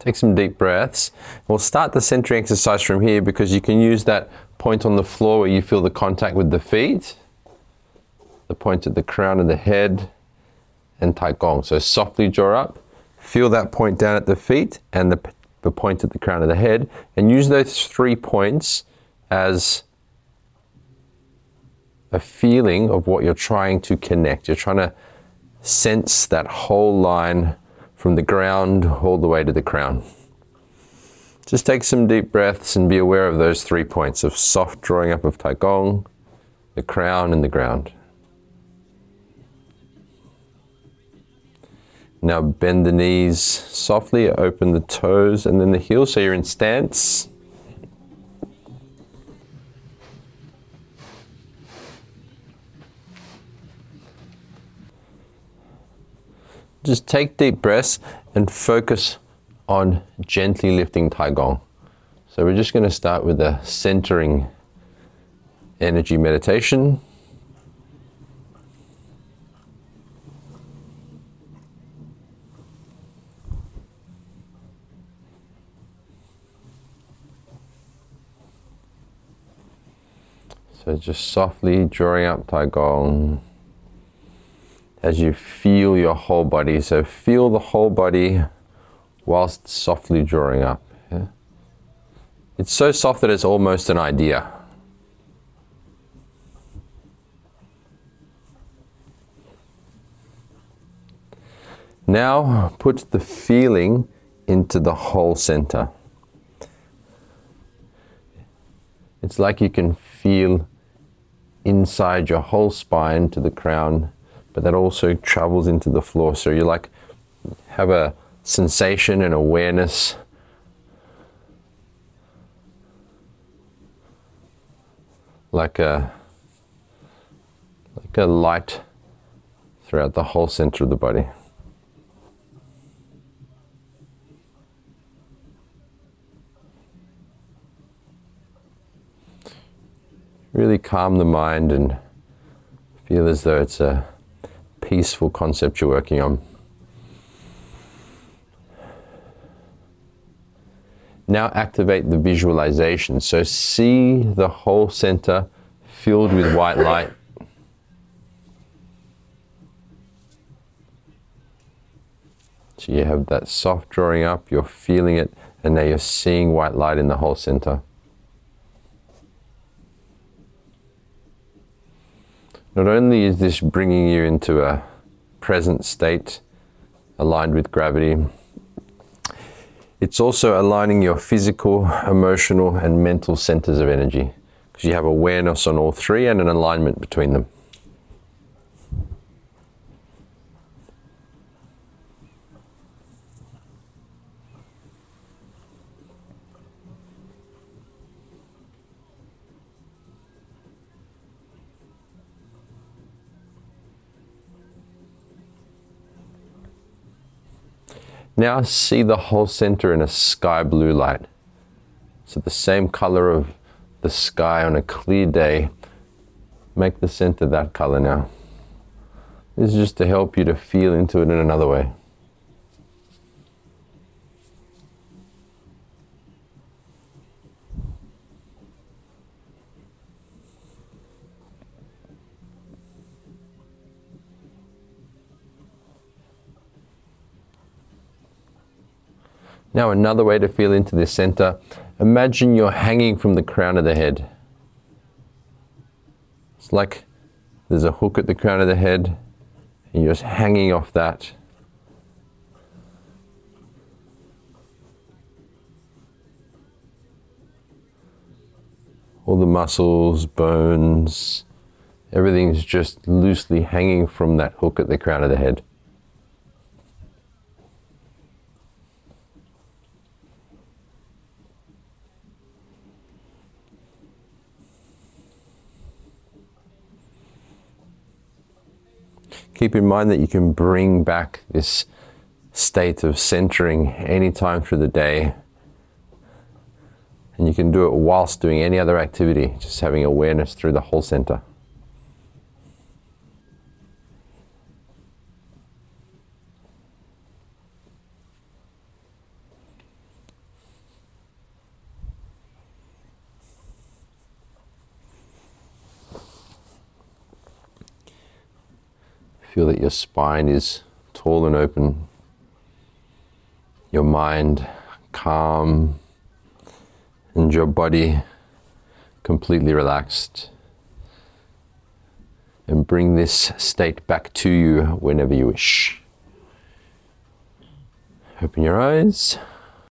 Take some deep breaths. We'll start the centering exercise from here because you can use that point on the floor where you feel the contact with the feet, the point at the crown of the head, and Tai Gong. So softly draw up, feel that point down at the feet and the, the point at the crown of the head, and use those three points as a feeling of what you're trying to connect. You're trying to sense that whole line from the ground all the way to the crown. Just take some deep breaths and be aware of those three points of soft drawing up of Tai Gong, the crown, and the ground. Now bend the knees softly, open the toes and then the heels so you're in stance. Just take deep breaths and focus on gently lifting Tai Gong. So we're just going to start with a centering energy meditation. So just softly drawing up Tai Gong as you feel your whole body. So feel the whole body whilst softly drawing up. Yeah? It's so soft that it's almost an idea. Now put the feeling into the whole center. It's like you can feel inside your whole spine to the crown but that also travels into the floor. So you like have a sensation and awareness. Like a like a light throughout the whole center of the body. Really calm the mind and feel as though it's a peaceful concept you're working on. Now activate the visualization. So see the whole center filled with white light. So you have that soft drawing up, you're feeling it, and now you're seeing white light in the whole center. Not only is this bringing you into a present state aligned with gravity, it's also aligning your physical, emotional, and mental centers of energy because you have awareness on all three and an alignment between them. Now see the whole center in a sky blue light. So the same color of the sky on a clear day, make the center that color now. This is just to help you to feel into it in another way. Now another way to feel into the center, imagine you're hanging from the crown of the head. It's like there's a hook at the crown of the head and you're just hanging off that. All the muscles, bones, everything's just loosely hanging from that hook at the crown of the head. Keep in mind that you can bring back this state of centering anytime through the day. And you can do it whilst doing any other activity, just having awareness through the whole center. Feel that your spine is tall and open, your mind calm, and your body completely relaxed. And bring this state back to you whenever you wish. Open your eyes.